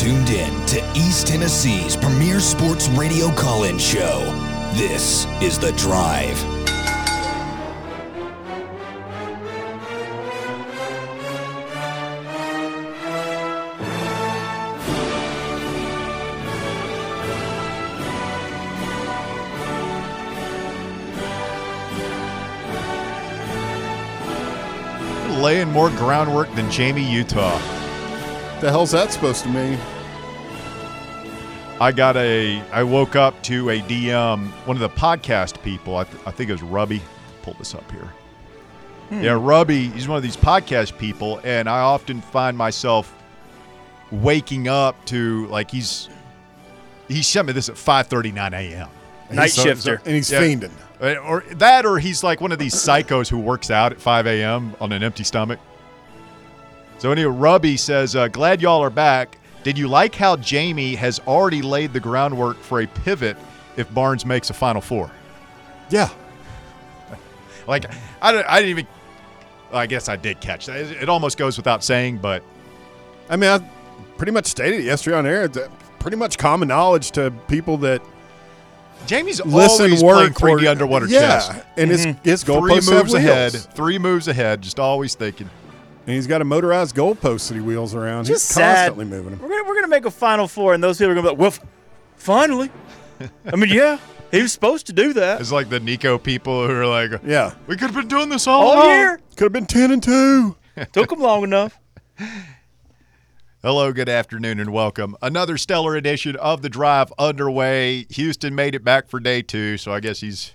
tuned in to East Tennessee's premier sports radio call in show. This is The Drive. laying more groundwork than Jamie Utah. The hell's that supposed to mean? I got a. I woke up to a DM. One of the podcast people. I, th- I think it was Rubby. Pull this up here. Yeah, Rubby. He's one of these podcast people, and I often find myself waking up to like he's he sent me this at 5:39 a.m. Night He's so- shifter. and he's Yeah. fiending. Uh, or that, or he's like one of these psychos who works out at 5 a.m. on an empty stomach. So anyway, Rubby says, uh, "Glad y'all are back. Did you like how Jamie has already laid the groundwork for a pivot if Barnes makes a Final Four? Yeah. Like, I, don't- I didn't even. I guess I did catch that. It, almost goes without saying, but I mean, I pretty much stated it yesterday on air. It's pretty much common knowledge to people that Jamie's listen, always work, playing 3D or- underwater yeah, chess. and his his Three goalposts moves ahead. wheels. Three moves ahead. Just always thinking. And he's got a motorized goalpost that he wheels around. Just he's sad. constantly moving them. We're gonna we're gonna make a final four, and those people are gonna be like, "Well, f- finally." I mean, yeah, he was supposed to do that It's like the Nico people who are like, Yeah, we could have been doing this all, all along." year. could have been ten and two. Took him long enough. Hello, good afternoon, and welcome. Another stellar edition of the drive underway. Houston made it back for day two, so I guess he's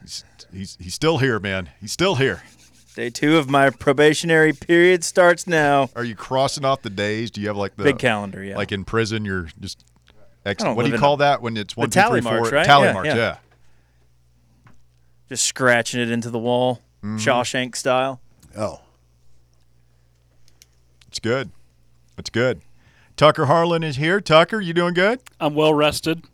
he's he's, he's still here, man. He's still here. Day two of my probationary period starts now. Are you crossing off the days? Do you have like the Big calendar, yeah. Like in prison, you're just. Ex- what do you call a- that when it's one, two, tally three, four? right? Tally Yeah, march, yeah. yeah. Just scratching it into the wall, Mm-hmm. Shawshank style. Oh, It's good. It's good. Tucker Harlan is here. Tucker, you doing good? I'm well rested.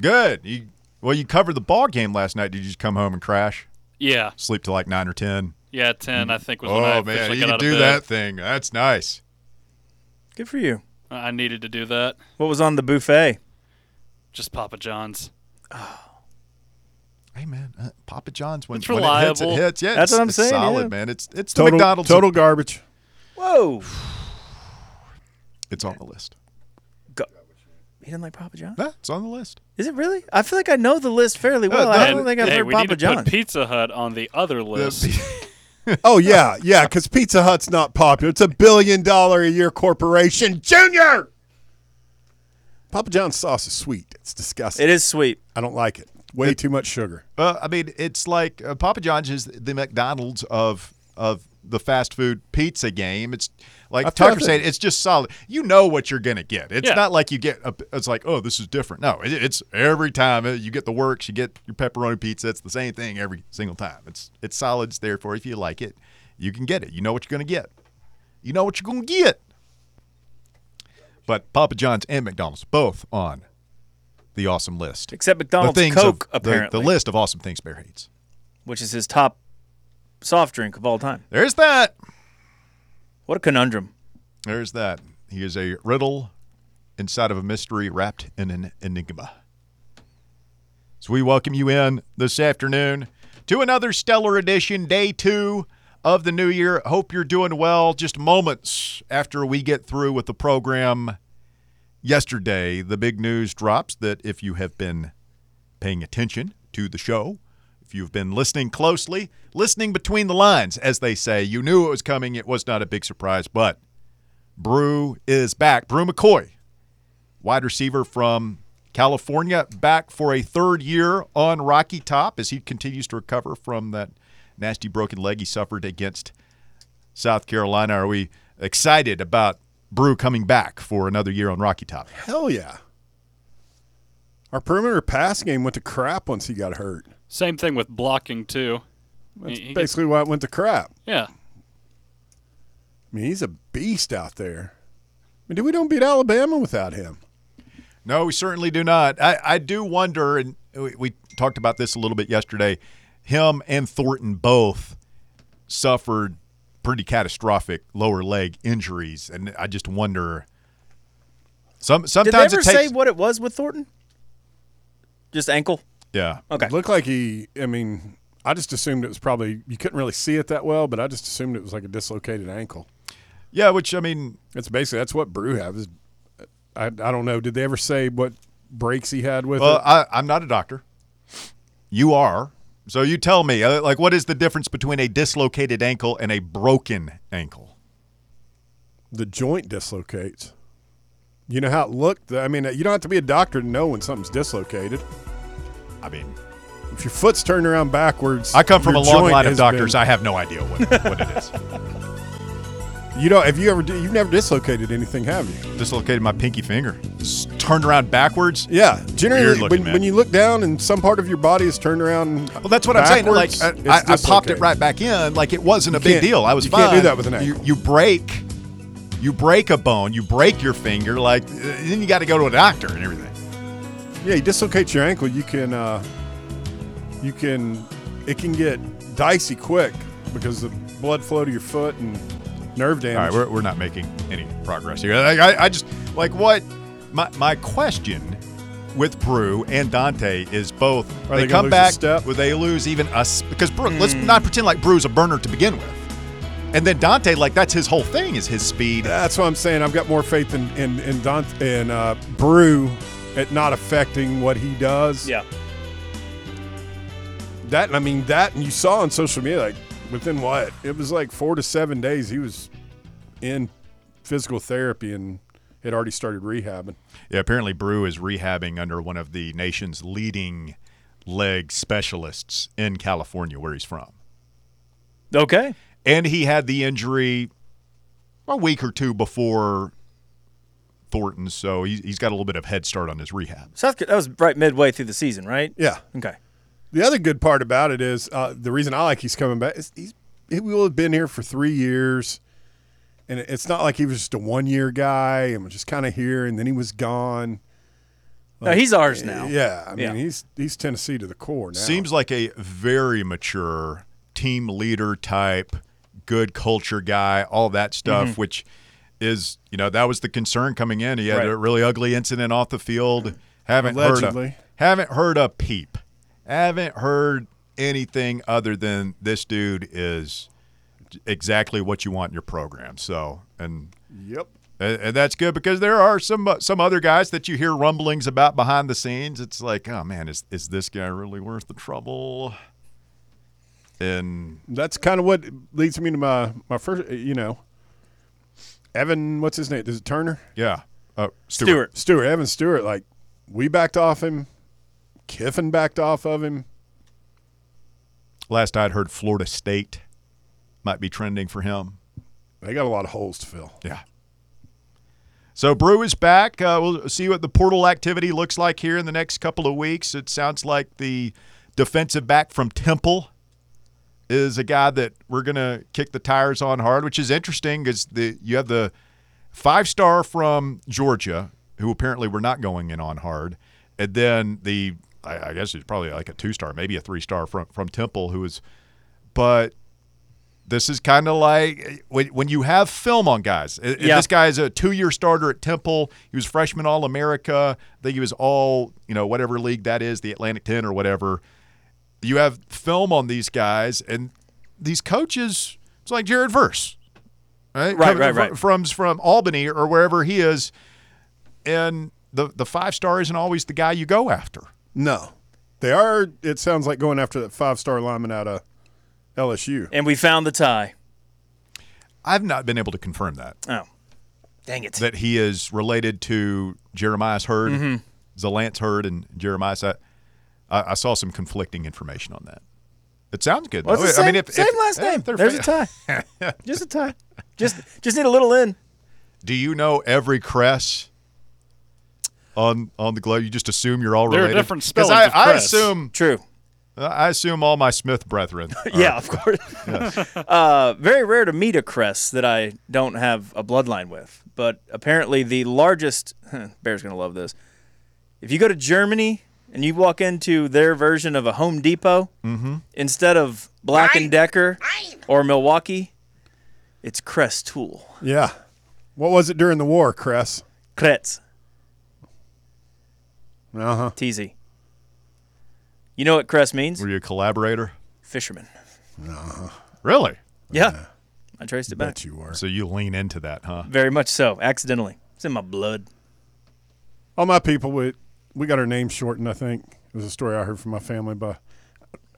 Good. You well, you covered the ball game last night. Did you just come home and crash? Yeah, Sleep till like nine or ten? Yeah. Ten, I think was when I Oh man, officially you got can out do of that thing. That's nice. Good for you. I needed to do that. What was on the buffet? Just Papa John's. Oh. Hey man, uh, Papa John's when, It's when it hits, it hits. Yeah, That's it's, what I'm saying, Solid, yeah. man. It's it's the total McDonald's. total garbage. Whoa. It's on the list. Go. He didn't like Papa John's? Yeah, it's on the list. Is it really? I feel like I know the list fairly well. Uh, I don't think I've hey, heard we Papa need to John's. put Pizza Hut on the other list. Oh yeah, yeah, because Pizza Hut's not popular. It's a billion dollar a year corporation. Junior. Papa John's sauce is sweet. It's disgusting. it is sweet. I don't like it. Way too much sugar. Well, I mean, it's like uh, Papa John's is the McDonald's of of the fast food pizza game. It's like Tucker said, it's just solid. You know what you're gonna get. It's Yeah. not like you get. A, it's like, oh, this is different. No, it, it's every time uh, you get the works, you get your pepperoni pizza. It's the same thing every single time. It's it's solid. It's there for if you like it. You can get it. You know what you're gonna get. You know what you're gonna get. But Papa John's and McDonald's both on the awesome list. Except McDonald's the Coke, of, the- the list of awesome things Bear hates. which is his top soft drink of all time. There's that. What a conundrum. There's that. He is a riddle inside of a mystery wrapped in an enigma. So we welcome you in this afternoon to another stellar edition, day two of the new year. Hope you're doing well. Just moments after we get through with the program yesterday, the big news drops that if you have been paying attention to the show, if you've been listening closely, listening between the lines, as they say, you knew it was coming. It was not a big surprise, but Bru is back. Bru McCoy, wide receiver from California, back for a third year on Rocky Top as he continues to recover from that nasty broken leg he suffered against South Carolina. Are we excited about Bru coming back for another year on Rocky Top? Hell yeah. Our perimeter pass game went to crap once he got hurt. Same thing with blocking too. That's He- he gets- basically why it went to crap. yeah, I mean, he's a beast out there. I mean, do we don't beat Alabama without him. No, we certainly do not. I, I do wonder, and we, we talked about this a little bit yesterday. Him and Thornton both suffered pretty catastrophic lower leg injuries, and I just wonder Some Did they sometimes ever it takes. say what it was with Thornton? Just ankle. Yeah. Okay. Looked like he. I mean, I just assumed it was probably. You couldn't really see it that well, but I just assumed it was like a dislocated ankle. Yeah, which I mean, It's basically that's what Bru have. Is I, I don't know. Did they ever say what breaks he had with well, it? I, I'm not a doctor. You are. So you tell me, uh, like, what is the difference between a dislocated ankle and a broken ankle? the joint dislocates. You know how it looked. I mean, you don't have to be a doctor to know when something's dislocated. I mean, If your foot's turned around backwards, I come from a long line of doctors. been- I have no idea what, what it is. you don't. Have you ever? You've never dislocated anything, have you? Dislocated my pinky finger. Turned around backwards. Yeah. Generally, looking, when, when you look down and some part of your body is turned around. Well, that's what I'm saying. Like, I, I, popped it right back in. Like it wasn't a big deal. I was you fine. can't do that with an You, ankle. you break, you break a bone, you break your finger. Like then you got to go to a doctor and everything. Yeah, you dislocate your ankle, you can, uh, you can, it can get dicey quick because the blood flow to your foot and nerve All right, damage. we're, we're not making any progress here. I, I, I just like what my my question with Bru and Dante is both Are they, they come back where they lose even us because Bru, let's not pretend like Bru's a burner to begin with, and then Dante like that's his whole thing is his speed. That's what I'm saying. I've got more faith in in in, Dante, in uh, Bru at not affecting what he does. Yeah. That I mean that, and you saw on social media like within what it was like four to seven days he was in physical therapy and had already started rehabbing. Yeah, apparently Bru is rehabbing under one of the nation's leading leg specialists in California, where he's from. Okay. And he had the injury a week or two before Thornton, so he's, he's got a little bit of head start on his rehab. South that was right midway through the season, right? Yeah. Okay. The other good part about it is uh, the reason I like he's coming back is he's he will have been here for three years, and it's not like he was just a one year guy and was just kind of here and then he was gone. no, he's ours now. Yeah, I mean Yeah. he's he's Tennessee to the core now. Seems like a very mature team leader type, good culture guy, all that stuff, which is, you know, that was the concern coming in. He had Right. a really ugly incident off the field. Haven't heard Allegedly. a, haven't heard a peep. Haven't heard anything other than this dude is exactly what you want in your program. So, and Yep. and, and that's good because there are some some other guys that you hear rumblings about behind the scenes. It's like, oh man, is is this guy really worth the trouble? And That's kind of what leads me to my my first. You know, Evan, what's his name? Is it Turner? yeah, uh, Stewart. Stewart. Stewart, Evan Stewart. Like we backed off him. Kiffin backed off of him. Last I'd heard, Florida State might be trending for him. They got a lot of holes to fill. Yeah. So Bru is back. Uh, we'll see what the portal activity looks like here in the next couple of weeks. It sounds like the defensive back from Temple is a guy that we're going to kick the tires on hard, which is interesting because the you have the five star from Georgia who apparently we're not going in on hard, and then the I, I guess it's probably like a two star, maybe a three star from from Temple who is, but this is kind of like when, when you have film on guys. Yeah. This guy is a two-year starter at Temple. He was freshman All-America. I think he was all, you know, whatever league that is, the Atlantic 10 or whatever. You have film on these guys, and these coaches, it's like Jared Verse, right? Right, Coming right, right. From, from Albany or wherever he is. And the, the five-star isn't always the guy you go after. No, they are. It sounds like going after that five star lineman out of LSU. And we found the tie. I've not been able to confirm that. Oh. Dang it. that he is related to Jeremiah's herd, Mm-hmm. Zalance Heard, and Jeremiah's. I, I saw some conflicting information on that. It sounds good. Well, though. the same, I mean, if, same if- last name. if There's fa- a tie. just a tie. Just just need a little in. Do you know every crest on on the globe? You just assume you're all There are related. different 'Cause spellings I, of I assume True. I assume all my Smith brethren. are- Yeah, of course. uh, very rare to meet a crest that I don't have a bloodline with. But apparently, the largest Bear's gonna love this. If you go to Germany and you walk into their version of a Home Depot, instead of Black and Decker or Milwaukee, it's Crest Tool. Yeah. What was it during the war, Cress? Kretz. Uh huh. TZ. You know what crest means? Were you a collaborator? Fisherman. Uh huh. Really? Yeah. I traced it back. Bet you were. So you lean into that, huh? Very much so. Accidentally. It's in my blood. All my people, we we got our name shortened. I think it was a story I heard from my family, but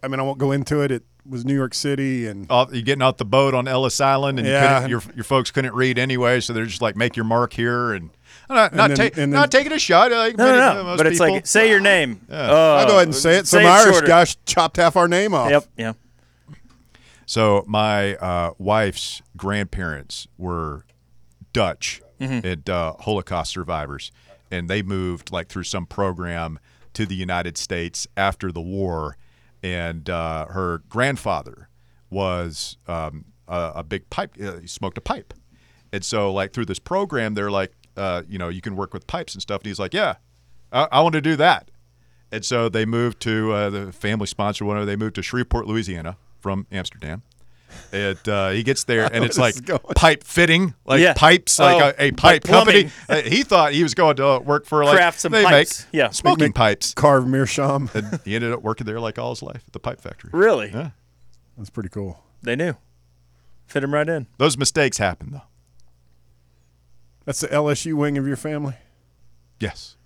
I mean, I won't go into it. It was New York City, and Off, you getting off the boat on Ellis Island, and Yeah. couldn't- your your folks couldn't read anyway, so they're just like, make your mark here, and not not, then- ta- then- not taking a shot. Like No, no, no. most But it's people. like, say your name. Yeah. Uh, I'll go ahead and say it. Some say it Irish shorter. guy chopped half our name off. Yep. Yeah. So my uh, wife's grandparents were Dutch Mm-hmm. and uh, Holocaust survivors, and they moved like through some program to the United States after the war. And uh, her grandfather was um, a, a big pipe. Uh, he smoked a pipe, and so like through this program, they're like, uh, you know, you can work with pipes and stuff. And he's like, yeah, I, I want to do that. And so they moved to uh, the family sponsor, whatever. They moved to Shreveport, Louisiana from Amsterdam. And uh, he gets there, and it's like going. pipe fitting, like Yeah. pipes, like Oh, a, a pipe like company. Uh, he thought he was going to uh, work for like Craft some they pipes. make Yeah. smoking Make- pipes. Carve Meerschaum. And he ended up working there like all his life at the pipe factory. Really? Yeah, That's pretty cool. They knew. Fit him right in. those mistakes happen though. That's the LSU wing of your family. Yes,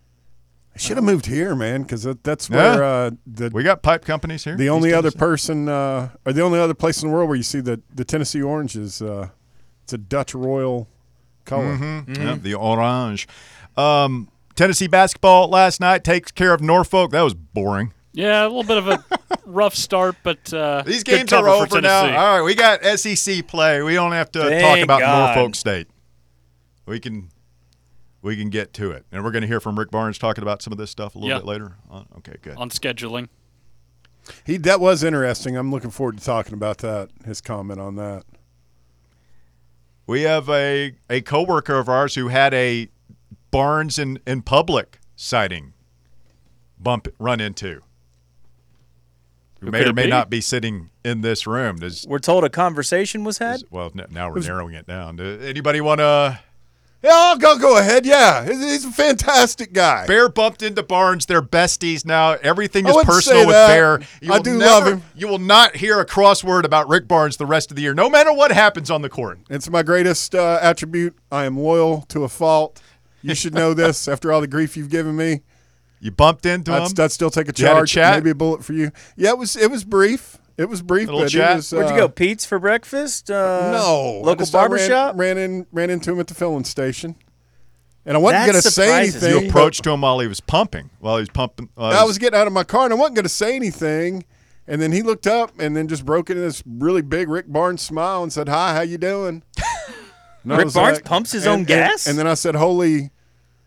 I should have moved here, man, because that, that's Yeah. where uh, the we got pipe companies here. the East only other Tennessee. person, uh, or the only other place in the world where you see the, the Tennessee orange is uh, it's a Dutch royal color. Mm-hmm. Yeah, the orange. Um, Tennessee basketball last night takes care of Norfolk. That was boring. Yeah, a little bit of a rough start, but uh, These good games are cover for over now. Tennessee. All right, we got SEC play. We don't have to talk Thank about God. Norfolk State. We can we can get to it, and we're going to hear from Rick Barnes talking about some of this stuff a little Yeah. bit later. Uh, okay, good. on scheduling. He that was interesting. I'm looking forward to talking about that. His comment on that. We have a a coworker of ours who had a Barnes in in public sighting bump run into. Who Who may or may be? not be sitting in this room. Does, We're told a conversation was had. does- well, now we're narrowing it down. Do anybody want to? Yeah, I'll go. Go ahead. Yeah, he's, he's a fantastic guy. Bear bumped into Barnes. They're besties now. Everything is personal with that. Bear. You I do never- love him. You will not hear a crossword about Rick Barnes the rest of the year, no matter what happens on the court. It's my greatest uh, attribute. I am loyal to a fault. You should know this after all the grief you've given me. You bumped into I'd, him. I'd still take a a charge. chat? Maybe a bullet for you. Yeah, it was. It was brief. It was brief, Little but chat? it was. Where'd you uh, go? Pete's for breakfast? Uh, No, I Local just- I ran- barbershop? Ran, in, ran into him at the filling station, and I wasn't That going to say surprises anything. me. you approached to him while he was pumping. While he was pumping. uh, I was getting out of my car, and I wasn't going to say anything. And then he looked up, and then just broke into this really big Rick Barnes smile and said, "Hi, how you doing?" And I Rick was Barnes pumps his and- own and- gas? And then I said, "Holy."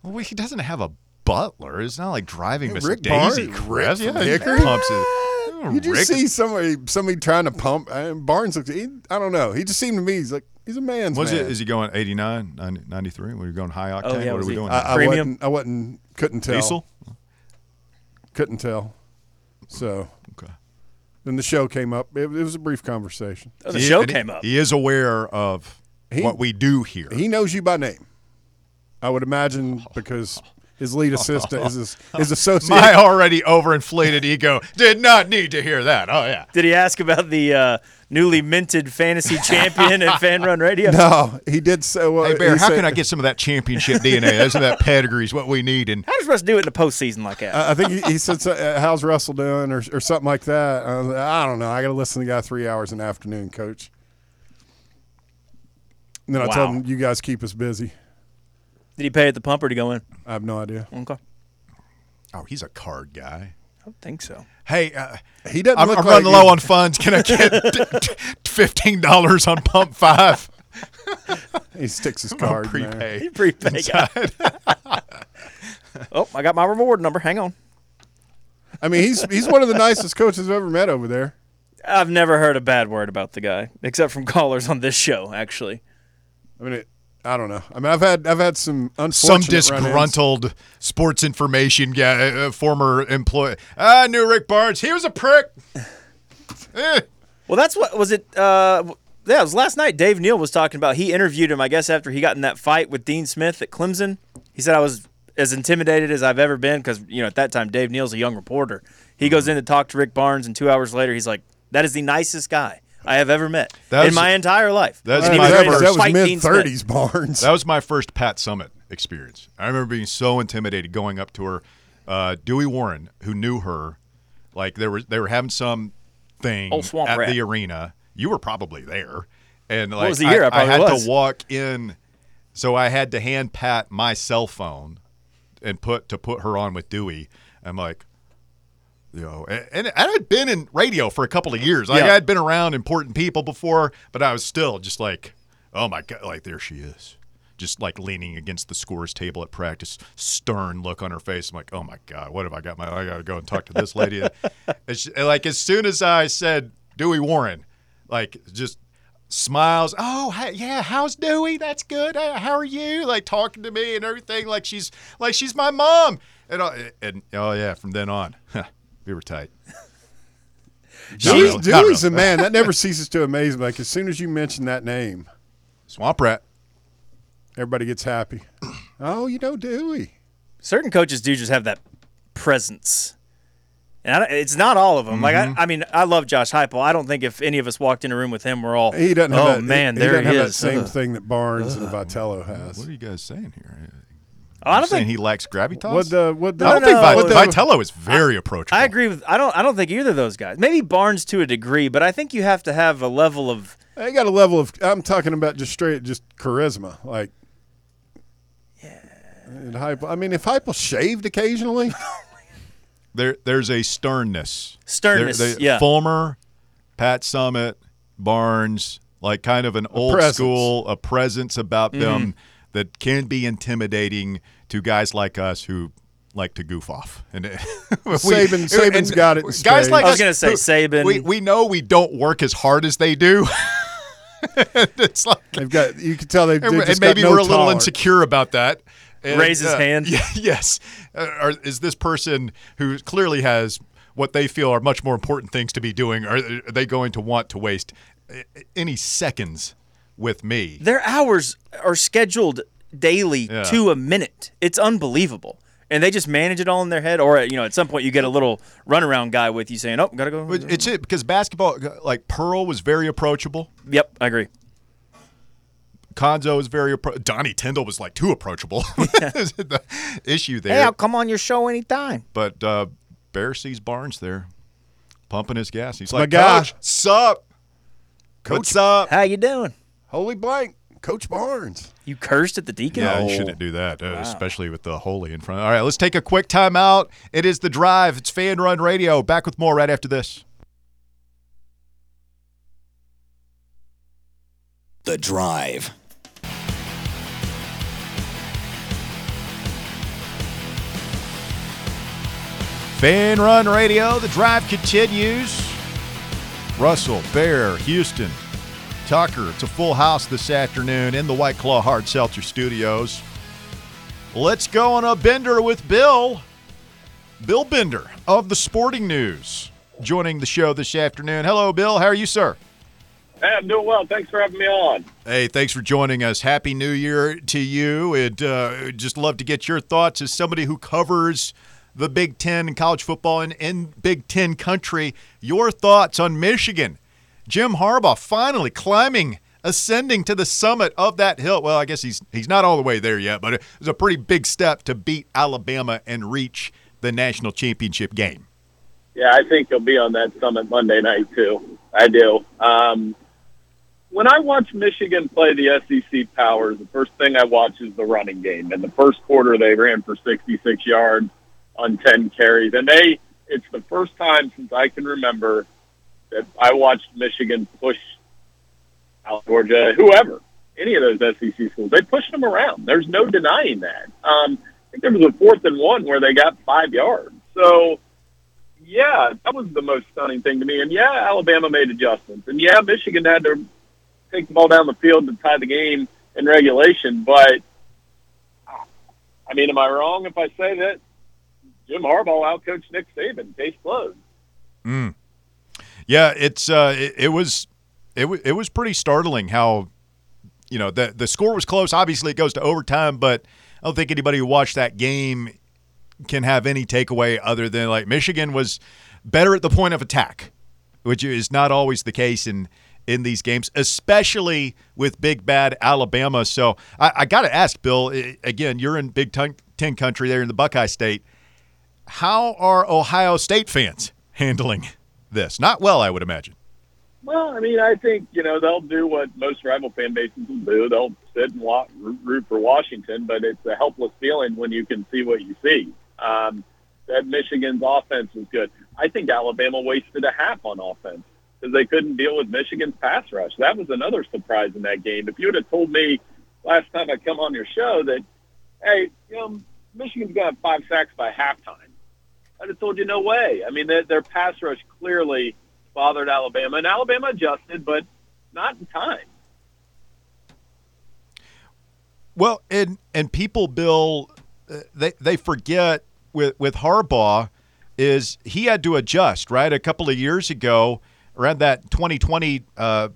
Well, he doesn't have a butler. It's not like driving Miss Rick Daisy Barnes- Crest. Rick Yeah, from he Hickory? pumps it. You just Rick- see somebody somebody trying to pump. And Barnes looks. He, I don't know. He just seemed to me. He's like he's a man's Was man. it? Is he going 89, 90, 93? Were you going high oh, octane? Oh, yeah, what are we he- doing? I, I Premium? wasn't. I wasn't. Couldn't tell. Diesel. Couldn't tell. So Okay. then the show came up. It, it was a brief conversation. Oh, the He- show and he- came up. He is aware of He- what we do here. He knows you by name. I would imagine because his lead assistant is his, his associate. My already overinflated ego did not need to hear that. Oh yeah. Did he ask about the uh, newly minted fantasy champion at Fan Run Radio? no, he did so. Well, Hey Bear, he how said- can I get some of that championship DNA? Some of that pedigree is what we need. And How does Russ do it in the postseason like that? I I think he, he said, so- uh, "How's Russell doing?" or or something like that. I, I don't know. I got to listen to the guy three hours in the afternoon, coach. And then I told him, "You guys keep us busy." Did he pay at the pump or did he go in? I have no idea. Okay. oh, he's a card guy. I don't think so. Hey, uh, He doesn't I'm, look I'm like running he- low on funds. Can I get fifteen dollars on pump five? He sticks his on card in there. prepay. He prepay guy. oh, I got my reward number. Hang on. I mean, he's he's one of the nicest coaches I've ever met over there. I've never heard a bad word about the guy, except from callers on this show, actually. I mean, it, I don't know. I mean, I've had I've had some Some unfortunate run-ins. disgruntled sports information guy, uh, former employee. I knew Rick Barnes. He was a prick. Eh. Well, that's what was it? Uh, yeah, it was last night. Dave Neal was talking about. He interviewed him, I guess, after he got in that fight with Dean Smith at Clemson. He said I was as intimidated as I've ever been because you know at that time Dave Neal's a young reporter. He goes in to talk to Rick Barnes, and two hours later he's like, "That is the nicest guy I have ever met That's- in my entire life." that's and my was that was, to that was fight Dean mid thirties Barnes. That was my first Pat Summitt experience. I remember being so intimidated going up to her. Uh, Dewey Warren, who knew her, like they were they were having some thing at rat. the arena. You were probably there, and like was the year? I probably had was. to walk in, so I had to hand Pat my cell phone and put to put her on with Dewey. I'm like, you know, and, and I had been in radio for a couple of years. Like Yeah. I had been around important people before, but I was still just like, oh my god, like there she is, just like leaning against the scores table at practice, stern look on her face. I'm like, oh my god, what have I got? My I gotta go and talk to this lady. and she, and, like as soon as I said Dewey Warren, like just smiles. Oh, hi, yeah. How's Dewey? That's good. Uh, how are you? Like talking to me and everything. Like she's like she's my mom. And uh, and oh yeah, from then on, we were tight. Not Dewey's, really, Dewey's really. a man that never ceases to amaze me. Like as soon as you mention that name, Swamp rat. everybody gets happy. Oh, you know Dewey. certain coaches do just have that presence. And I, don't- it's not all of them. Like Mm-hmm. I, I mean, I love Josh Heupel. I don't think if any of us walked in a room with him, we're all, He doesn't. oh Have that, man, he, there he doesn't he have is. that same Ugh. thing that Barnes and Vitello has. What are you guys saying here? I don't saying think he lacks gravitas. What the what the I don't No, think no, Vi- what the- Vitello is very approachable. I agree with. I don't. I don't think either of those guys. Maybe Barnes to a degree, but I think you have to have a level of. I got a level of. I'm talking about just straight, just charisma. Like, yeah. Hype, I mean, if Hype shaved occasionally, There, there's a sternness. Sternness, There- they- yeah. Fulmer, Pat Summitt, Barnes, like kind of an old presence. school, a presence about Mm-hmm. them that can be intimidating to guys like us who like to goof off. And we- Saban- Saban's got it Guys spades. like I was gonna say Saban. We we know we don't work as hard as they do. it's like they've got. You can tell they've, and, they've and maybe got no we're a little tolerance. insecure about that. And, Raise his uh, hand. Yeah, yes. Uh, or is this person who clearly has what they feel are much more important things to be doing? Are, are they going to want to waste uh, any seconds with me? Their hours are scheduled daily Yeah. to a minute. It's unbelievable, and they just manage it all in their head. Or you know, at some point, you get a little runaround guy with you saying, "Oh, gotta go." It's it because basketball, like Pearl, was very approachable. Yep, I agree. Cuonzo was very appro- Donnie Tyndall was like too approachable. the issue there. Hey, I'll come on your show anytime. But uh, Bear sees Barnes there, pumping his gas. He's My like, guy. "Coach, sup? What's up?" How you doing? Holy blank, Coach Barnes. You cursed at the deacon? Yeah, you shouldn't do that, uh, especially with the holy in front. All right, let's take a quick timeout. It is the drive. It's Fan Run Radio. Back with more right after this. The Drive. Fan Run Radio. The drive continues. Russell, Bear, Houston, Tucker. It's a full house this afternoon in the White Claw Hard Seltzer Studios. Let's go on a bender with Bill. Bill Bender of the Sporting News joining the show this afternoon. Hello, Bill. How are you, sir? Hey, I'm doing well. Thanks for having me on. Hey, thanks for joining us. Happy New Year to you. And uh, just love to get your thoughts as somebody who covers the Big Ten and college football in, in Big Ten country. Your thoughts on Michigan. Jim Harbaugh finally climbing, ascending to the summit of that hill. Well, I guess he's he's not all the way there yet, but it was a pretty big step to beat Alabama and reach the national championship game. Yeah, I think he'll be on that summit Monday night too. I do. Um, when I watch Michigan play the SEC Powers, the first thing I watch is the running game. In the first quarter, they ran for 66 yards on 10 carries, and they. It's the first time since I can remember I watched Michigan push out Georgia, whoever, any of those SEC schools. They pushed them around. There's no denying that. Um, I think there was a fourth and one where they got five yards. So, yeah, that was the most stunning thing to me. And yeah, Alabama made adjustments, and yeah, Michigan had to take the ball down the field to tie the game in regulation. But I mean, am I wrong if I say that Jim Harbaugh outcoached Nick Saban? Case closed. Yeah, it's uh, it, it was it, w- it was pretty startling how you know the the score was close. Obviously, it goes to overtime, but I don't think anybody who watched that game can have any takeaway other than like Michigan was better at the point of attack, which is not always the case in in these games, especially with big bad Alabama. So I, I got to ask, Bill. Again, you're in Big Ten country there in the Buckeye State. How are Ohio State fans handling this? Not well, I would imagine. Well, I mean, I think you know they'll do what most rival fan bases will do. They'll sit and walk, root for Washington, but it's a helpless feeling when you can see what you see. Um, that Michigan's offense was good. I think Alabama wasted a half on offense because they couldn't deal with Michigan's pass rush. That was another surprise in that game. If you would have told me last time I come on your show that, hey, you know, Michigan's got five sacks by halftime, I'd have told you no way. I mean, their, their pass rush clearly bothered Alabama, and Alabama adjusted, but not in time. Well, and and people, Bill, uh, they they forget with with Harbaugh is he had to adjust right a couple of years ago around that 2020 uh,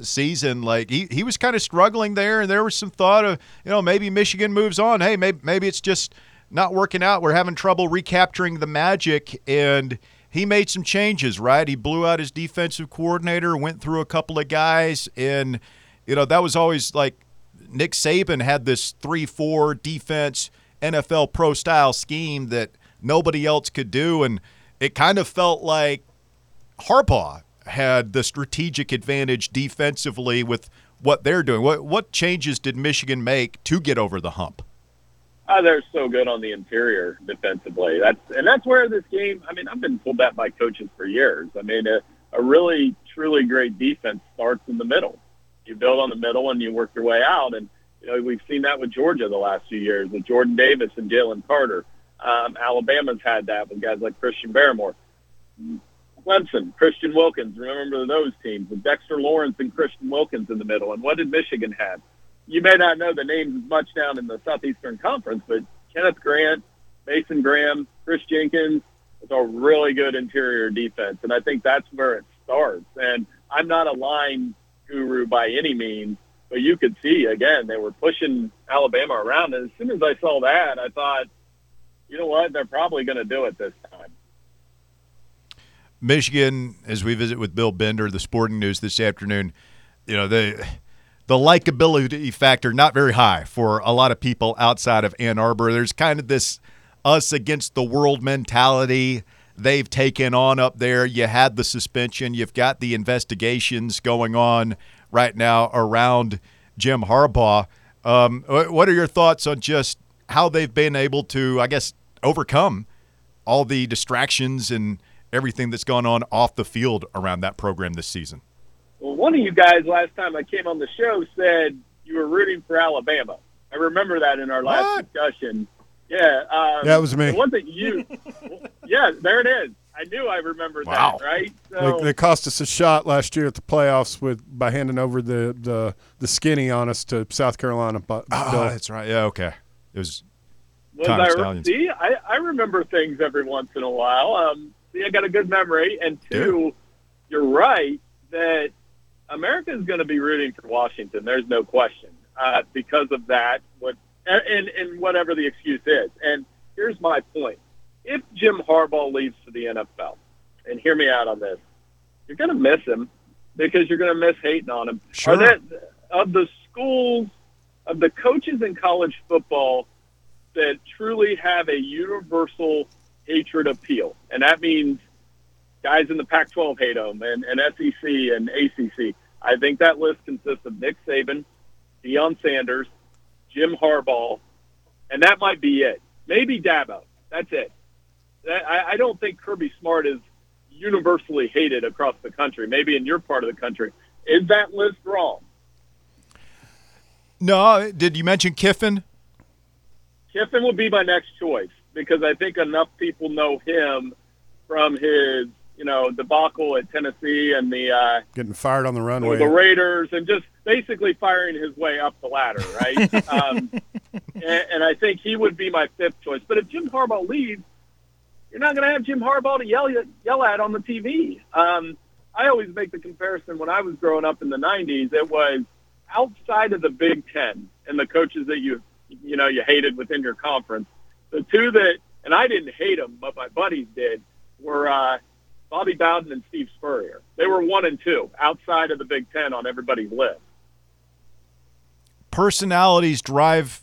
season. Like he, he was kind of struggling there, and there was some thought of you know maybe Michigan moves on. Hey, maybe maybe it's just not working out. We're having trouble recapturing the magic, and he made some changes. Right, he blew out his defensive coordinator, went through a couple of guys, and you know that was always like Nick Saban had this three-four defense NFL pro style scheme that nobody else could do. And it kind of felt like Harbaugh had the strategic advantage defensively with what they're doing. What what changes did Michigan make to get over the hump? Uh, they're so good on the interior defensively. That's and that's where this game. I mean, I've been told that by coaches for years. I mean, a, a really truly great defense starts in the middle. You build on the middle and you work your way out. And you know, we've seen that with Georgia the last few years with Jordan Davis and Jalen Carter. Um, Alabama's had that with guys like Christian Barmore. Clemson, Christian Wilkins, remember those teams with Dexter Lawrence and Christian Wilkins in the middle. And what did Michigan have? You may not know the names much down in the Southeastern Conference, but Kenneth Grant, Mason Graham, Chris Jenkins, it's a really good interior defense. And I think that's where it starts. And I'm not a line guru by any means, but you could see again they were pushing Alabama around, and as soon as I saw that, I thought, you know what, they're probably going to do it this time. Michigan, as we visit with Bill Bender, the Sporting News this afternoon, you know the the likability factor not very high for a lot of people outside of Ann Arbor. There's kind of this us against the world mentality they've taken on up there. You had the suspension, you've got the investigations going on right now around Jim Harbaugh. Um, what are your thoughts on just how they've been able to, I guess, overcome all the distractions and everything that's gone on off the field around that program this season? Well, one of you guys last time I came on the show said you were rooting for Alabama. I remember that in our last what? discussion. Yeah, um, that was me. One thing you, yeah, there it is. I knew I remembered wow. that, right? So, they, they, cost us a shot last year at the playoffs with by handing over the the, the skinny on us to South Carolina. But oh, that's right. Yeah, okay. It was. Was I, see, I, I remember things every once in a while. Um, see, I got a good memory, and two, Dude. you're right that America is going to be rooting for Washington. There's no question uh, because of that. What and and whatever the excuse is. And here's my point if Jim Harbaugh leaves for the NFL, and hear me out on this, you're going to miss him because you're going to miss hating on him. Sure. Are that, of the schools, of the coaches in college football that truly have a universal hatred appeal, and that means guys in the Pac-12 hate them, and, and SEC and ACC. I think that list consists of Nick Saban, Deion Sanders, Jim Harbaugh, and that might be it. Maybe Dabo. That's it. I, I don't think Kirby Smart is universally hated across the country. Maybe in your part of the country. Is that list wrong? No. Did you mention Kiffin? Kiffin would be my next choice because I think enough people know him from his, you know, debacle at Tennessee and the uh, getting fired on the runway, the Raiders, and just basically firing his way up the ladder, right? um, and, and I think he would be my fifth choice. But if Jim Harbaugh leaves, you're not going to have Jim Harbaugh to yell yell at on the TV. Um, I always make the comparison when I was growing up in the '90s. It was outside of the Big Ten and the coaches that you you know you hated within your conference. The two that, and I didn't hate them, but my buddies did, were uh, Bobby Bowden and Steve Spurrier. They were one and two outside of the Big Ten on everybody's list. Personalities drive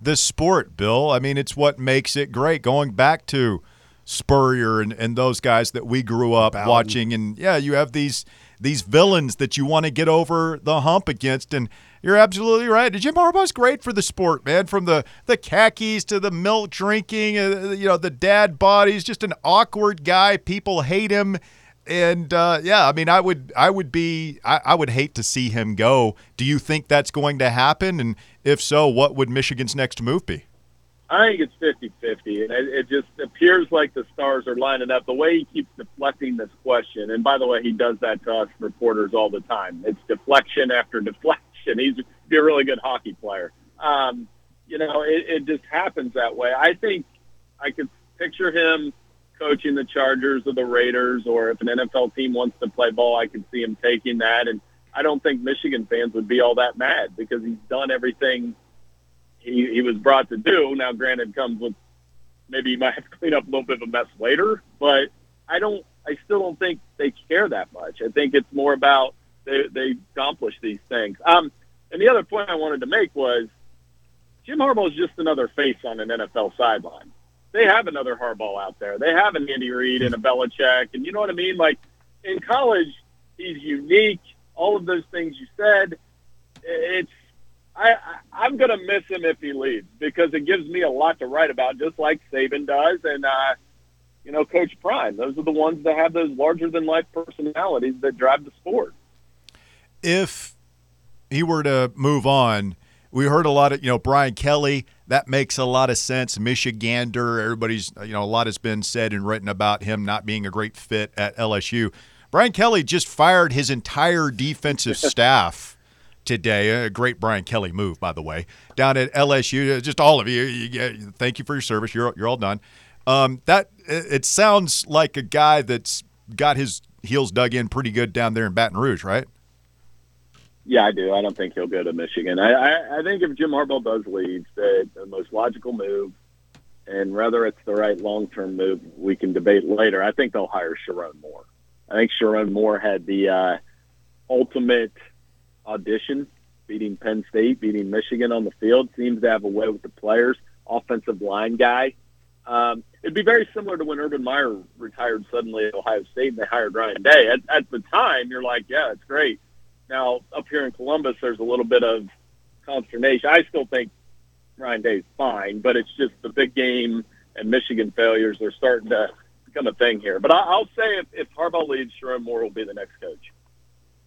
the sport, Bill. I mean, it's what makes it great. Going back to Spurrier and, and those guys that we grew up Bowden. watching, and yeah, you have these these villains that you want to get over the hump against, and you're absolutely right. Jim Harbaugh's great for the sport, man. From the the khakis to the milk drinking, uh, you know, the dad bodies. Just an awkward guy. People hate him, and uh, yeah, I mean, I would I would be I, I would hate to see him go. Do you think that's going to happen? And if so, what would Michigan's next move be? I think it's 50-50, and it, it just appears like the stars are lining up. The way he keeps deflecting this question, and by the way, he does that to us reporters all the time. It's deflection after deflection. He's be a really good hockey player. Um, you know, it, it just happens that way. I think I could picture him coaching the Chargers or the Raiders, or if an NFL team wants to play ball, I could see him taking that. And I don't think Michigan fans would be all that mad because he's done everything he, he was brought to do. Now, granted, comes with maybe he might have to clean up a little bit of a mess later, but I don't. I still don't think they care that much. I think it's more about they they accomplish these things. Um, and the other point I wanted to make was Jim Harbaugh is just another face on an NFL sideline. They have another Harbaugh out there. They have an Andy Reid and a Belichick, and you know what I mean. Like in college, he's unique. All of those things you said. It's I, I I'm gonna miss him if he leaves because it gives me a lot to write about, just like Saban does, and uh, you know, Coach Prime. Those are the ones that have those larger than life personalities that drive the sport. If he were to move on, we heard a lot of, you know, Brian Kelly. That makes a lot of sense. Michigander, everybody's, you know, a lot has been said and written about him not being a great fit at LSU. Brian Kelly just fired his entire defensive staff today. A great Brian Kelly move, by the way, down at LSU. Just all of you, you get, thank you for your service. You're you're all done. Um, that it sounds like a guy that's got his heels dug in pretty good down there in Baton Rouge, right? Yeah, I do. I don't think he'll go to Michigan. I, I, I think if Jim Harbaugh does leave, that the most logical move, and whether it's the right long-term move, we can debate later. I think they'll hire Sherrone Moore. I think Sherrone Moore had the uh, ultimate audition, beating Penn State, beating Michigan on the field. Seems to have a way with the players. Offensive line guy. Um, it'd be very similar to when Urban Meyer retired suddenly at Ohio State and they hired Ryan Day. At, at the time, you're like, yeah, it's great. Now, up here in Columbus, there's a little bit of consternation. I still think Ryan Day's fine, but it's just the big game and Michigan failures are starting to become a thing here. But I, I'll say if, if Harbaugh leaves, Sherrone Moore will be the next coach.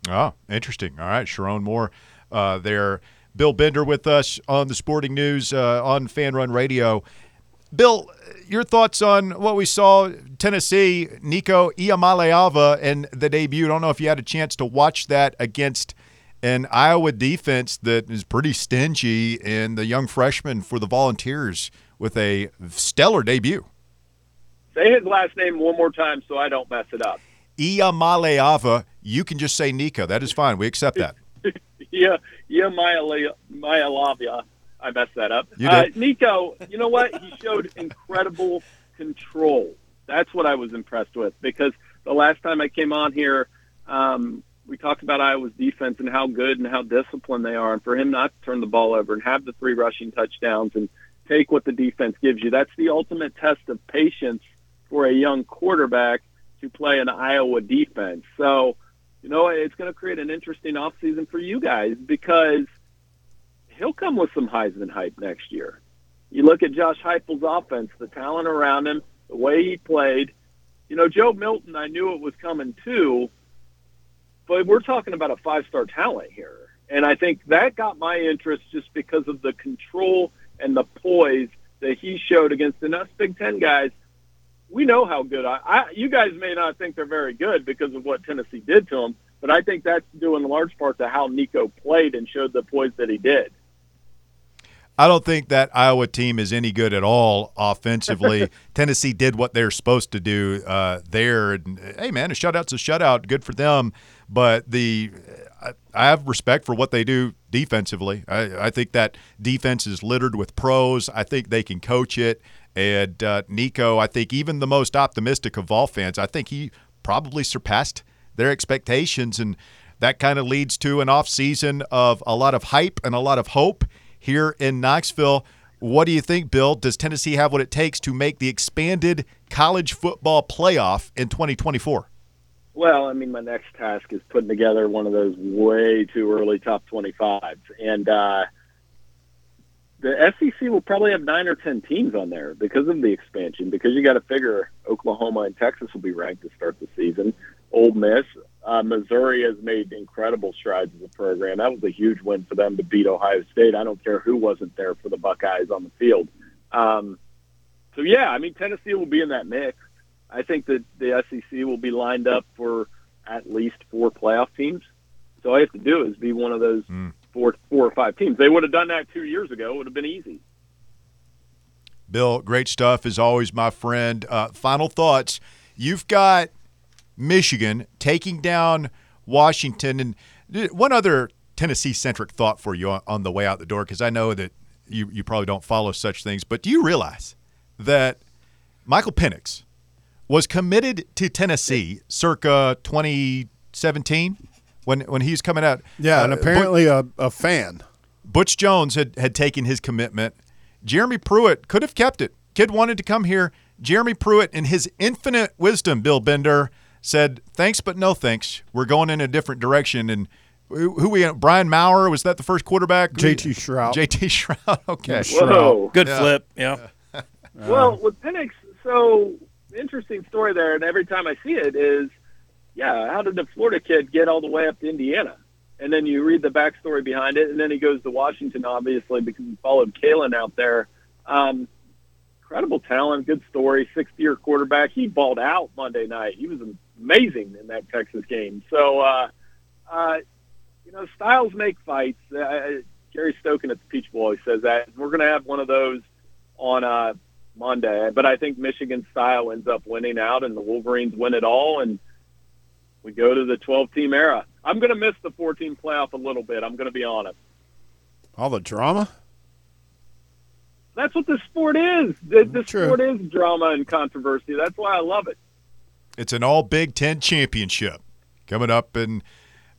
Oh, interesting. All right, Sherrone Moore uh, there. Bill Bender with us on the Sporting News uh, on Fan Run Radio. Bill, your thoughts on what we saw Tennessee, Nico Iamaleava and the debut. I don't know if you had a chance to watch that against an Iowa defense that is pretty stingy and the young freshman for the Volunteers with a stellar debut. Say his last name one more time so I don't mess it up. Iamaleava. You can just say Nico. That is fine. We accept that. yeah, yeah, Maya Maya Lavia. I messed that up. You Uh, did. Nico, you know what? He showed incredible control. That's what I was impressed with because the last time I came on here, um, we talked about Iowa's defense and how good and how disciplined they are. And for him not to turn the ball over and have the three rushing touchdowns and take what the defense gives you, that's the ultimate test of patience for a young quarterback to play an Iowa defense. So, you know, it's going to create an interesting offseason for you guys because he'll come with some Heisman hype next year. You look at Josh Heupel's offense, the talent around him, the way he played. You know, Joe Milton, I knew it was coming too, but we're talking about a five-star talent here. And I think that got my interest just because of the control and the poise that he showed against the us Big Ten guys. We know how good I, I. You guys may not think they're very good because of what Tennessee did to them, but I think that's due in large part to how Nico played and showed the poise that he did. I don't think that Iowa team is any good at all offensively. Tennessee did what they're supposed to do uh, there. And, hey, man, a shutout's a shutout. Good for them. But the I, I have respect for what they do defensively. I, I think that defense is littered with pros. I think they can coach it. And uh, Nico, I think even the most optimistic of all fans, I think he probably surpassed their expectations. And that kind of leads to an offseason of a lot of hype and a lot of hope here in Knoxville. What do you think, Bill? Does Tennessee have what it takes to make the expanded college football playoff in 2024? Well, I mean, my next task is putting together one of those way too early top 25s. And uh, the SEC will probably have nine or 10 teams on there because of the expansion, because you got to figure Oklahoma and Texas will be ranked to start the season. Ole Miss, uh, Missouri has made incredible strides as a program. That was a huge win for them to beat Ohio State. I don't care who wasn't there for the Buckeyes on the field. Um, so, yeah, I mean, Tennessee will be in that mix. I think that the SEC will be lined up for at least four playoff teams. So all you have to do is be one of those Mm. Four, four or five teams. They would have done that two years ago. It would have been easy. Bill, great stuff as always, my friend. Uh, final thoughts. You've got Michigan taking down Washington. And one other Tennessee centric thought for you on, the way out the door, because I know that you, you probably don't follow such things, but do you realize that Michael Penix was committed to Tennessee circa 2017 when, when he was coming out? Yeah, and Uh, apparently a, a fan. Butch Jones had, had taken his commitment. Jeremy Pruitt could have kept it. Kid wanted to come here. Jeremy Pruitt, in his infinite wisdom, Bill Bender said, "Thanks, but no thanks. We're going in a different direction." And who, who we? Brian Maurer was that the first quarterback? JT Shrout. JT Shrout. Okay. Whoa. Good Yeah. flip. Yeah. Well, with Penix, so interesting story there, and every time I see it is, yeah, how did the Florida kid get all the way up to Indiana? And then you read the backstory behind it, and then he goes to Washington, obviously, because he followed Kalen out there. Um, incredible talent, good story, sixth-year quarterback. He balled out Monday night. He was amazing in that Texas game. So, uh, uh, you know, styles make fights. Uh, Gary Stokan at the Peach Bowl always says that. We're going to have one of those on uh, Monday, but I think Michigan style ends up winning out, and the Wolverines win it all, and we go to the 12-team era. I'm going to miss the 14 playoff a little bit. I'm going to be honest. All the drama. That's what the sport is. The, the sport is drama and controversy. That's why I love it. It's an All Big Ten championship coming up in.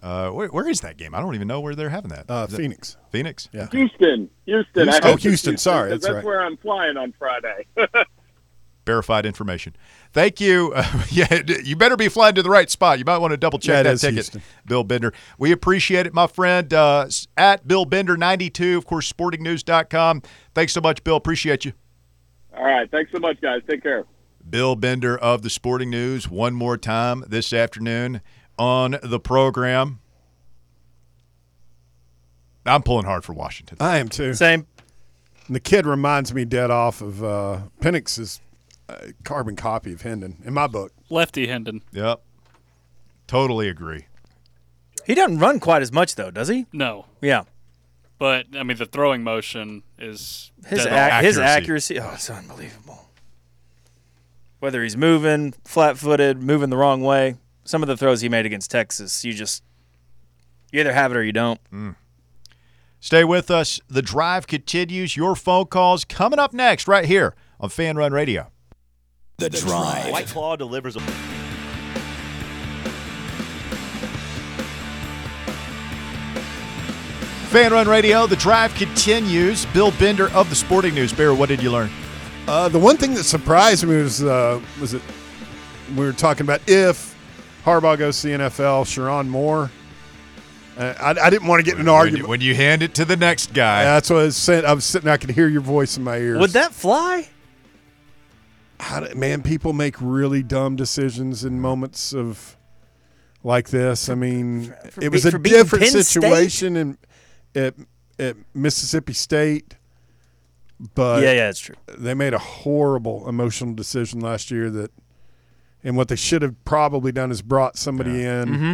Uh, where, where is that game? I don't even know where they're having that. Uh, Is it Phoenix. Phoenix. Yeah. Houston, Houston. Houston. Oh, it's Houston, sorry, 'cause that's right. where I'm flying on Friday. verified information. Thank you. Uh, yeah, you better be flying to the right spot. You might want to double check Yeah, it that is ticket, Houston. Bill Bender. We appreciate it, my friend. Uh, at Bill Bender 92, of course, sportingnews.com. Thanks so much, Bill. Appreciate you. all right. Thanks so much, guys. Take care. Bill Bender of the Sporting News, one more time this afternoon on the program. I'm pulling hard for Washington. I am too. Same. And the kid reminds me dead off of uh, Penix's uh, carbon copy of Hendon in my book. Lefty Hendon. Yep. Totally agree. He doesn't run quite as much though, does he? No, Yeah. but I mean the throwing motion is His ac- on. his accuracy. accuracy. Oh, it's unbelievable. Whether he's moving flat-footed, moving the wrong way, some of the throws he made against Texas, you just you either have it or you don't. Stay with us. The drive continues. Your phone calls coming up next, right here on Fan Run Radio. The Drive. White Claw delivers a Fan Run Radio, the drive continues. Bill Bender of the Sporting News. Bear, what did you learn? Uh, the one thing that surprised me was uh, was it we were talking about if Harbaugh goes to the NFL, Sherrone Moore. Uh, I, I didn't want to get in an When argument. you, when you hand it to the next guy. That's what I was saying. I was sitting. I could hear your voice in my ears. Would that fly? How do, man, people make really dumb decisions in moments of like this. I mean, for it was be- a different Penn State? situation in at, at Mississippi State, but yeah, yeah, it's true. they made a horrible emotional decision last year that and what they should have probably done is brought somebody in Mm-hmm.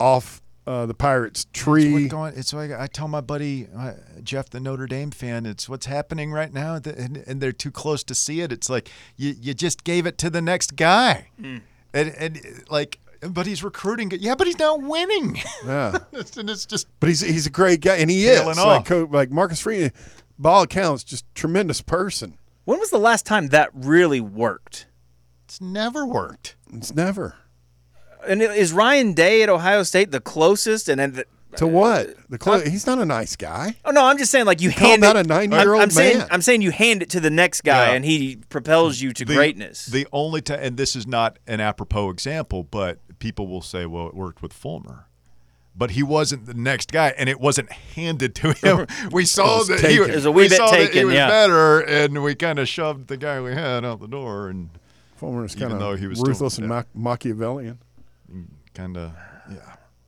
off uh, the Pirates It's tree. what going, it's like I tell my buddy uh, Jeff, the Notre Dame fan, it's what's happening right now, and, and they're too close to see it. It's like you, you just gave it to the next guy, Mm. and and like but he's recruiting. Yeah, but he's not winning. Yeah. It's- and it's just But he's he's a great guy, and he is off. like like Marcus Freeman. By all accounts, just tremendous person. When was the last time that really worked? it's never worked. It's never And is Ryan Day at Ohio State the closest? And then, the, to what uh, the clo- he's not a nice guy. oh no, I'm just saying like you call hand that it. a 90-year-old I'm, I'm saying man. I'm saying you hand it to the next guy, Yeah. and he propels you to The- greatness. The only time, and this is not an apropos example, but people will say, "Well, it worked with Fulmer." But he wasn't the next guy, and it wasn't handed to him. We saw was that he, taken. It was a we wee bit saw that he taken, was yeah. better, and we kind of shoved the guy we had out the door, and Fulmer is Even kind though of he was still- ruthless and yeah. Ma- Machiavellian. Kind of yeah.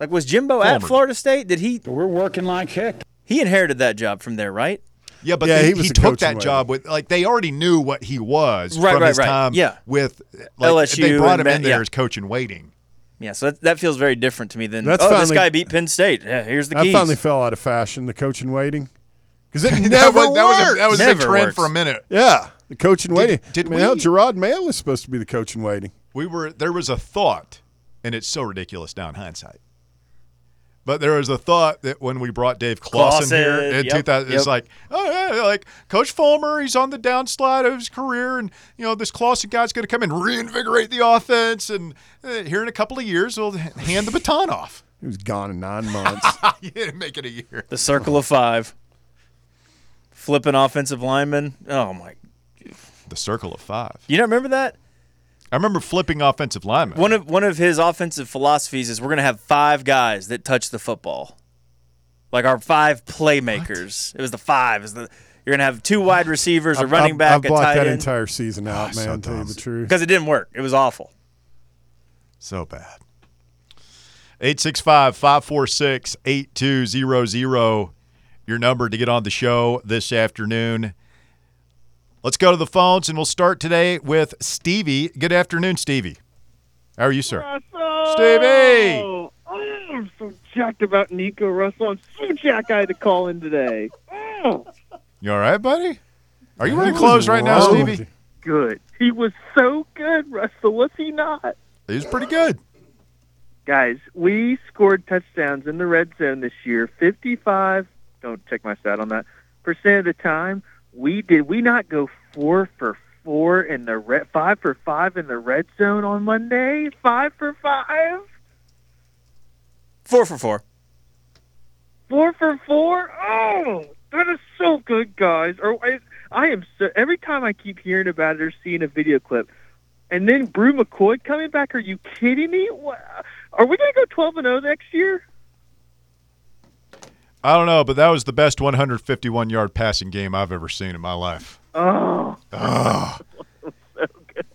like was Jimbo at Florida State? Did he? We're working like heck. He inherited that job from there, right? Yeah, but Yeah, they- he he, was the took that in job with like they already knew what he was Right, from right, his right. time Yeah. with like, LSU They brought and him in Ma- there yeah. as coach in waiting. Yeah, so that, that feels very different to me than That's oh, this guy beat Penn State. Yeah, here's the That keys. finally fell out of fashion. The coach in waiting because it that never was, that was a, that was a Never trend works. for a minute. Yeah, the coach in waiting. did I mean, hell, we- Jerod Mayo was supposed to be the coach in waiting. We were there was a thought, and it's so ridiculous now in hindsight. But there was a thought that when we brought Dave Clawson, here in yep, 2000, yep. it's like, oh yeah, like Coach Fulmer, he's on the downslide of his career, and you know this Clawson guy's going to come and reinvigorate the offense, and uh, here in a couple of years, we'll hand the baton off. He was gone in nine months. you didn't make it a year. the circle of five. Flipping offensive linemen. Oh my! The circle of five. You don't remember that? I remember flipping offensive linemen. One of one of his offensive philosophies is we're gonna have five guys that touch the football, like our five playmakers. It was the five. Is the you're gonna have two wide receivers, a running I've, back, I've a blocked tight that end. entire season out, so man. tell you the truth. because it didn't work. It was awful. So bad. 865 546 8200. Your number to get on the show this afternoon. Let's go to the phones and we'll start today with Stevie. Good afternoon, Stevie. How are you, sir? Russell! Stevie! Oh, I'm so jacked about Nico Russell. I'm so jacked I had to call in today. Oh, You all right, buddy? Are you wearing clothes right now, Stevie? good. He was so good, Russell. Was he not? He was pretty good. Guys, we scored touchdowns in the red zone this year. 55, don't check my stat on that, percent of the time. We did we not go four for four in the red, five for five in the red zone on Monday? Five for five? Four for four. Four for four? Oh, that is so good, guys. Or I, I am so every time I keep hearing about it or seeing a video clip, and then Bru McCoy coming back. Are you kidding me? What, are we gonna go twelve and zero next year? I don't know, but that was the best 151 yard passing game I've ever seen in my life. Oh, Oh, so good.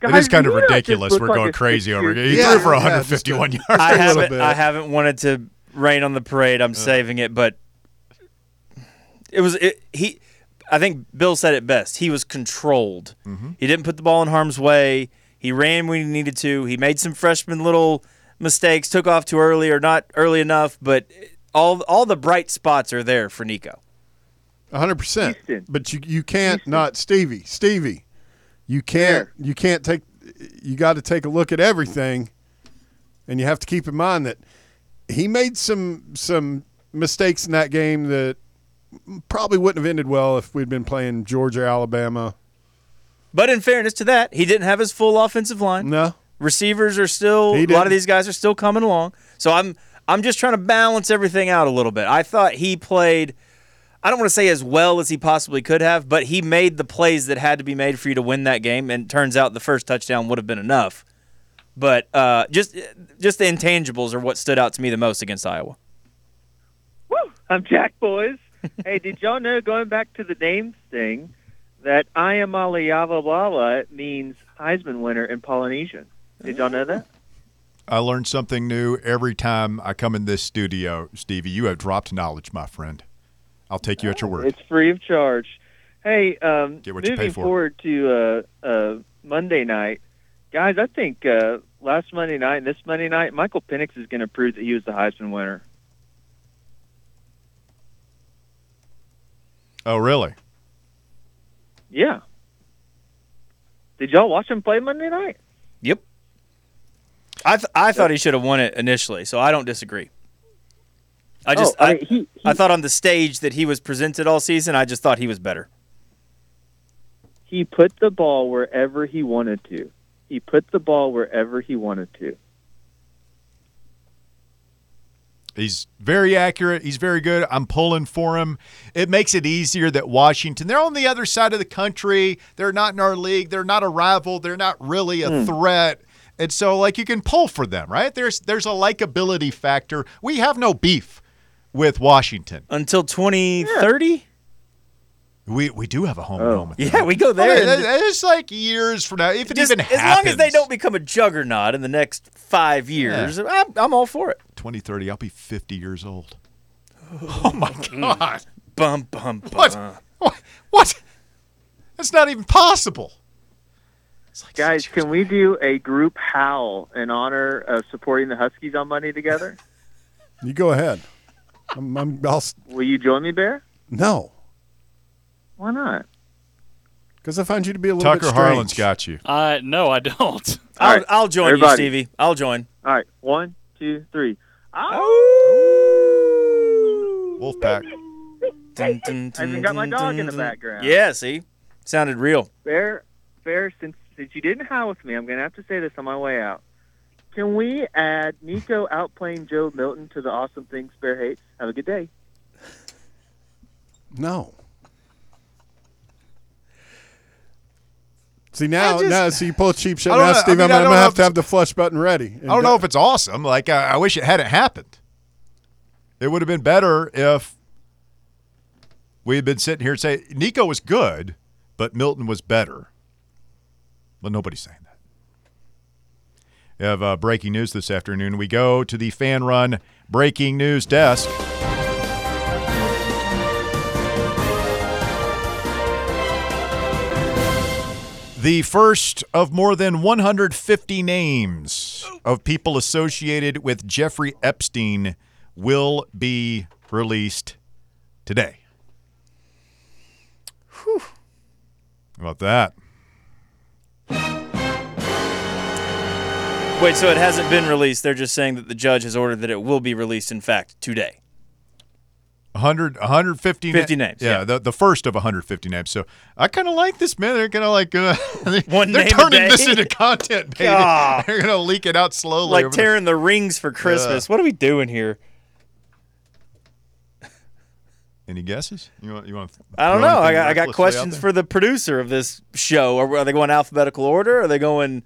Guys, is kind of you not just ridiculous. We're going a crazy over here. He Yeah, threw for yeah, 151 yards. I a little haven't. I haven't wanted to rain on the parade. I'm uh. saving it, but it was it, he. I think Bill said it best. He was controlled. Mm-hmm. He didn't put the ball in harm's way. He ran when he needed to. He made some freshman little mistakes, took off too early or not early enough, but all all the bright spots are there for Nico. hundred percent. Houston. But you you can't not Stevie. Stevie, you can't you can't take. You got to take a look at everything, and you have to keep in mind that he made some some mistakes in that game that probably wouldn't have ended well if we'd been playing Georgia, Alabama. But in fairness to that, he didn't have his full offensive line. No, Receivers are still a lot of these guys are still coming along. So I'm I'm just trying to balance everything out a little bit. I thought he played I don't want to say as well as he possibly could have, but he made the plays that had to be made for you to win that game and it turns out the first touchdown would have been enough. But uh, just just the intangibles are what stood out to me the most against Iowa. Woo! I'm Jack, boys. hey, did y'all know, going back to the names thing, that Iamaleava means Heisman winner in Polynesian? Did y'all know that? I learn something new every time I come in this studio, Stevie. You have dropped knowledge, my friend. I'll take you at your word. It's free of charge. Hey, um, Get what you moving pay for. forward to uh, uh, Monday night, guys, I think uh, last Monday night and this Monday night, Michael Penix is going to prove that he was the Heisman winner. Oh, really? Yeah. Did y'all watch him play Monday night? Yep. I th- I thought he should have won it initially, so I don't disagree. I oh, just oh, I I, mean, he, he, I thought on the stage that he was presented all season, I just thought he was better. he put the ball wherever he wanted to. He put the ball wherever he wanted to. He's very accurate. He's very good. I'm pulling for him. It makes it easier that Washington, they're on the other side of the country. They're not in our league. They're not a rival. They're not really a hmm. threat. And so like you can pull for them, right? There's there's a likability factor. We have no beef with Washington. Until 2030? We we do have a home oh. and Oh. home. Yeah, them. we go there. Well, and it's like years from now, if it just- even as long as they don't become a juggernaut in the next five years, I'm, I'm all for it. 2030, I'll be 50 years old. Oh, oh my mm. God! Bum bum bum. What? What? What? That's not even possible. It's like Guys, can we do a group howl in honor of supporting the Huskies on Monday together? You go ahead. I'm, I'm, I'll, s- Will you join me, Bear? no, Why not? because I find you to be a little Tucker bit Harlan's strange. got you. Uh, no, I don't. I'll, right, I'll join everybody. you, Stevie. I'll join. All right, one, two, three. Wolfpack. Dun, dun, I even got my dun, dog in the background. Yeah, see? Sounded real. Bear, Bear, since since you didn't howl with me, I'm gonna have to say this on my way out. Can we add Nico outplaying Joe Milton to the awesome things Bear hates? Have a good day. No. See now, just- now, so you pull a cheap shot. I don't Now, know. I Steve, mean, I'm, I I'm gonna have to have the flush button ready. I don't know if it's awesome. Like I, I wish it hadn't happened. It would have been better if we had been sitting here and say Nico was good, but Milton was better. But nobody's saying that. We have uh, breaking news this afternoon. We go to the fan run breaking news desk. The first of more than 150 names of people associated with Jeffrey Epstein will be released today. How about that? Wait, so it hasn't been released. They're just saying that the judge has ordered that it will be released, in fact, today. 100, 150 na- names, Yeah, yeah. The, the first of 150 names. So I kind of like this, man. They're kind of like, uh, One they're turning this into content, baby. They're going to leak it out slowly. Like over the- tearing the rings for Christmas. What are we doing here? Any guesses? You want? You want? I don't know. I got, I got questions for the producer of this show. Are, are they going alphabetical order? Are they going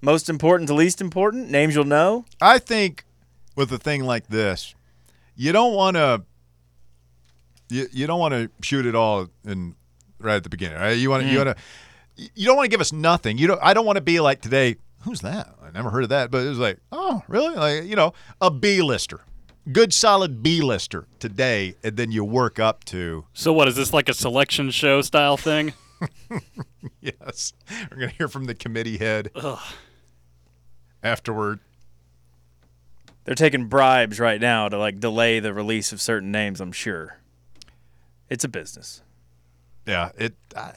most important to least important? Names you'll know? I think with a thing like this, you don't want to. You, you don't want to shoot it all in right at the beginning. Right? You want to. You hmm. want to. You don't want to give us nothing. You don't. I don't want to be like today. Who's that? I never heard of that. But it was like, oh, really? Like you know, a B lister, good solid B lister today, and then you work up to So what is this like a selection show style thing? yes. We're gonna hear from the committee head afterward. They're taking bribes right now to like delay the release of certain names, I'm sure. It's a business. Yeah, it. Uh,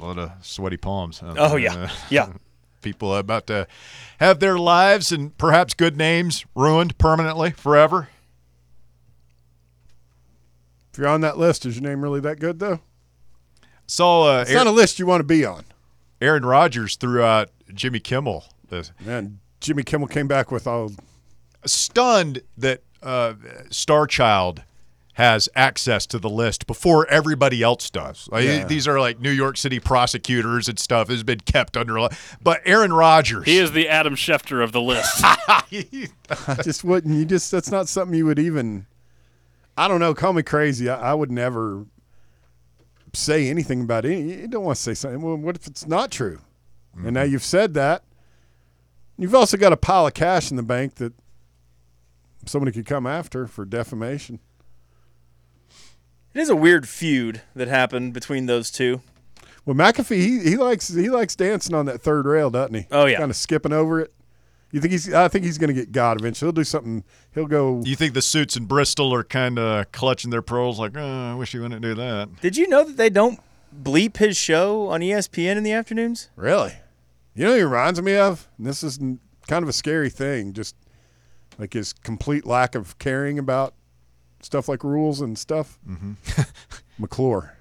a lot of sweaty palms. huh? Oh, yeah. Yeah. People about to have their lives and perhaps good names ruined permanently forever. If you're on that list, is your name really that good though? Saw uh, It's Aaron, not a list you want to be on. Aaron Rodgers threw out Jimmy Kimmel. This Man, Jimmy Kimmel came back with all. stunned that uh, Star Child has access to the list before everybody else does. Like, Yeah. These are like New York City prosecutors and stuff has been kept under. lo- But Aaron Rodgers, He is the Adam Schefter of the list. I just wouldn't. You just that's not something you would even. I don't know. Call me crazy. I, I would never say anything about it. You don't want to say something. Well, what if it's not true? And now mm-hmm. you've said that. You've also got a pile of cash in the bank that somebody could come after for defamation. It is a weird feud that happened between those two. Well, McAfee, he, he likes he likes dancing on that third rail, doesn't he? Oh, yeah. kind of skipping over it. You think he's? I think he's going to get God eventually. He'll do something. He'll go. you think the suits in Bristol are kind of clutching their pearls like, oh, I wish he wouldn't do that. Did you know that they don't bleep his show on ESPN in the afternoons? Really? You know, who he reminds me of. And this is kind of a scary thing. Just like his complete lack of caring about stuff like rules and stuff. Mm-hmm. McClure.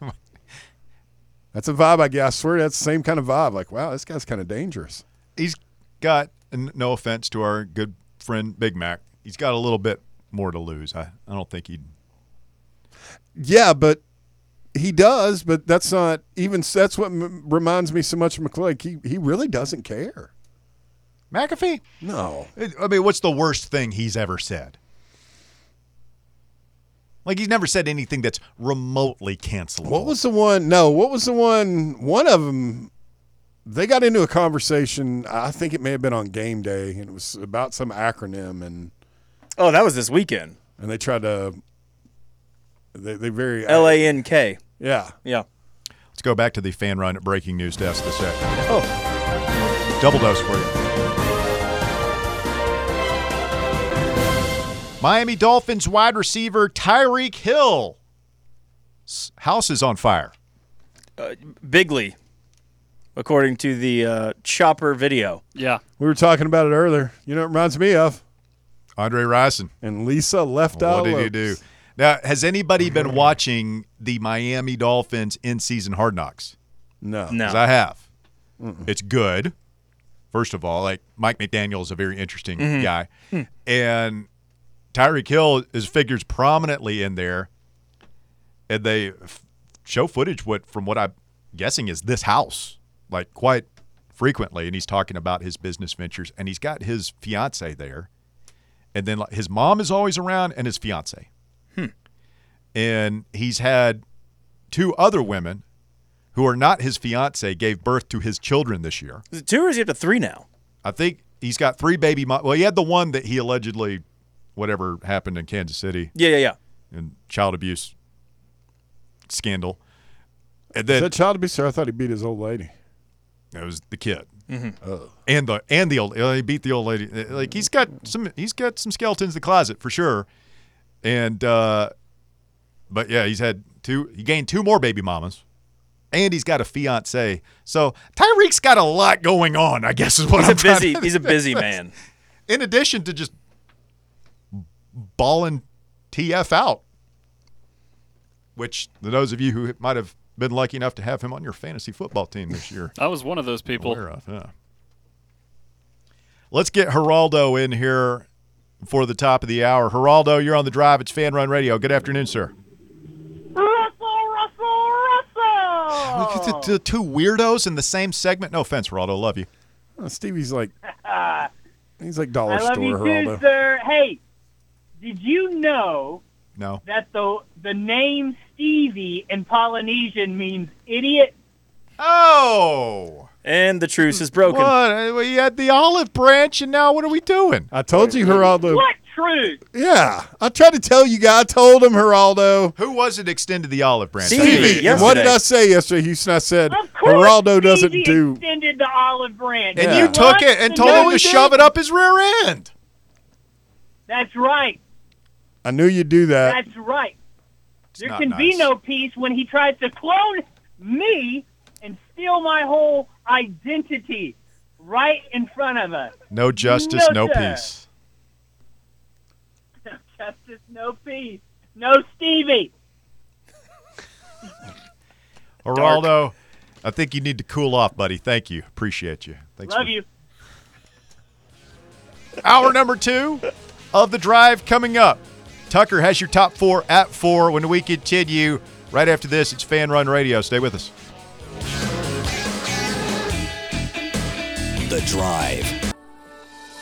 that's a vibe I guess. I swear that's the same kind of vibe. Like, wow, this guy's kind of dangerous. He's got, and no offense to our good friend Big Mac, he's got a little bit more to lose. I, I don't think he'd. Yeah, but he does. But that's not even. That's what m- reminds me so much of McClure. Like, he he really doesn't care. McAfee? No. I mean, what's the worst thing he's ever said? Like he's never said anything that's remotely cancelable. What was the one? No, what was the one? One of them. They got into a conversation. I think it may have been on game day, and it was about some acronym, and Oh, that was this weekend. and they tried to. They they very L A N K. Yeah. Yeah. Let's go back to the fan run breaking news desk this second. Oh, Double dose for you. Miami Dolphins wide receiver Tyreek Hill. House is on fire. Uh, bigly, according to the uh, Chopper video. Yeah. We were talking about it earlier. You know, it reminds me of. Andre Rison. And Lisa left out. What did he do? Now, has anybody been watching the Miami Dolphins in season hard knocks? No. No. Because I have. It's good. First of all, like Mike McDaniel is a very interesting mm-hmm. guy, hmm. and Tyreek Hill is figures prominently in there, and they f- show footage what from what I'm guessing is this house like quite frequently, and he's talking about his business ventures, and he's got his fiance there, and then like, his mom is always around, and his fiance, hmm. and he's had two other women who are not his fiance gave birth to his children this year. Is it two or is he up to three now? I think he's got three baby. Mo- well, he had the one that he allegedly, whatever happened in Kansas City Yeah, yeah, yeah. and child abuse scandal, and Is that child abuse? Or I thought he beat his old lady. it was the kid, and the and the old. uh, He beat the old lady. Uh, Like he's got some. He's got some skeletons in the closet for sure, and uh, but yeah, he's had two. He gained two more baby mamas. And he's got a fiance, so Tyreek's got a lot going on. I guess is what He's I'm a busy. to- He's a busy man. in addition to just balling TF out, which those of you who might have been lucky enough to have him on your fantasy football team this year I was one of those people. aware of. Yeah. Let's get Geraldo in here for the top of the hour. Geraldo, you're on the drive. It's Fan Run Radio. Good afternoon, sir. Russell, Russell, Russell. Look at the, the two weirdos in the same segment. No offense, Geraldo. Love you. Oh, Stevie's like. he's like dollar I love store you too, sir. Hey, did you know No. that the the name Stevie in Polynesian means idiot? Oh. And the truce is broken. What? We had the olive branch, and now what are we doing? I told you, Geraldo. What truce? Yeah, I tried to tell you guys. I told him, Geraldo. Who was it extended the olive branch? Stevie. Stevie, yesterday. what did I say yesterday, Houston? I said Of Geraldo doesn't Stevie do. extended the olive branch. And Yeah. you He took it and to told him to he shove it up his rear end. That's right. I knew you'd do that. That's right. there not can be no peace when he tries to clone me and steal my whole identity right in front of us. No justice, No, no, peace. No justice, no peace. No Stevie. Geraldo, I think you need to cool off, buddy. Thank you. Appreciate you. Thanks Love for- you. Hour number two of the drive coming up. Tucker has your top four at four when we continue. Right after this, it's Fan Run Radio. Stay with us. The Drive.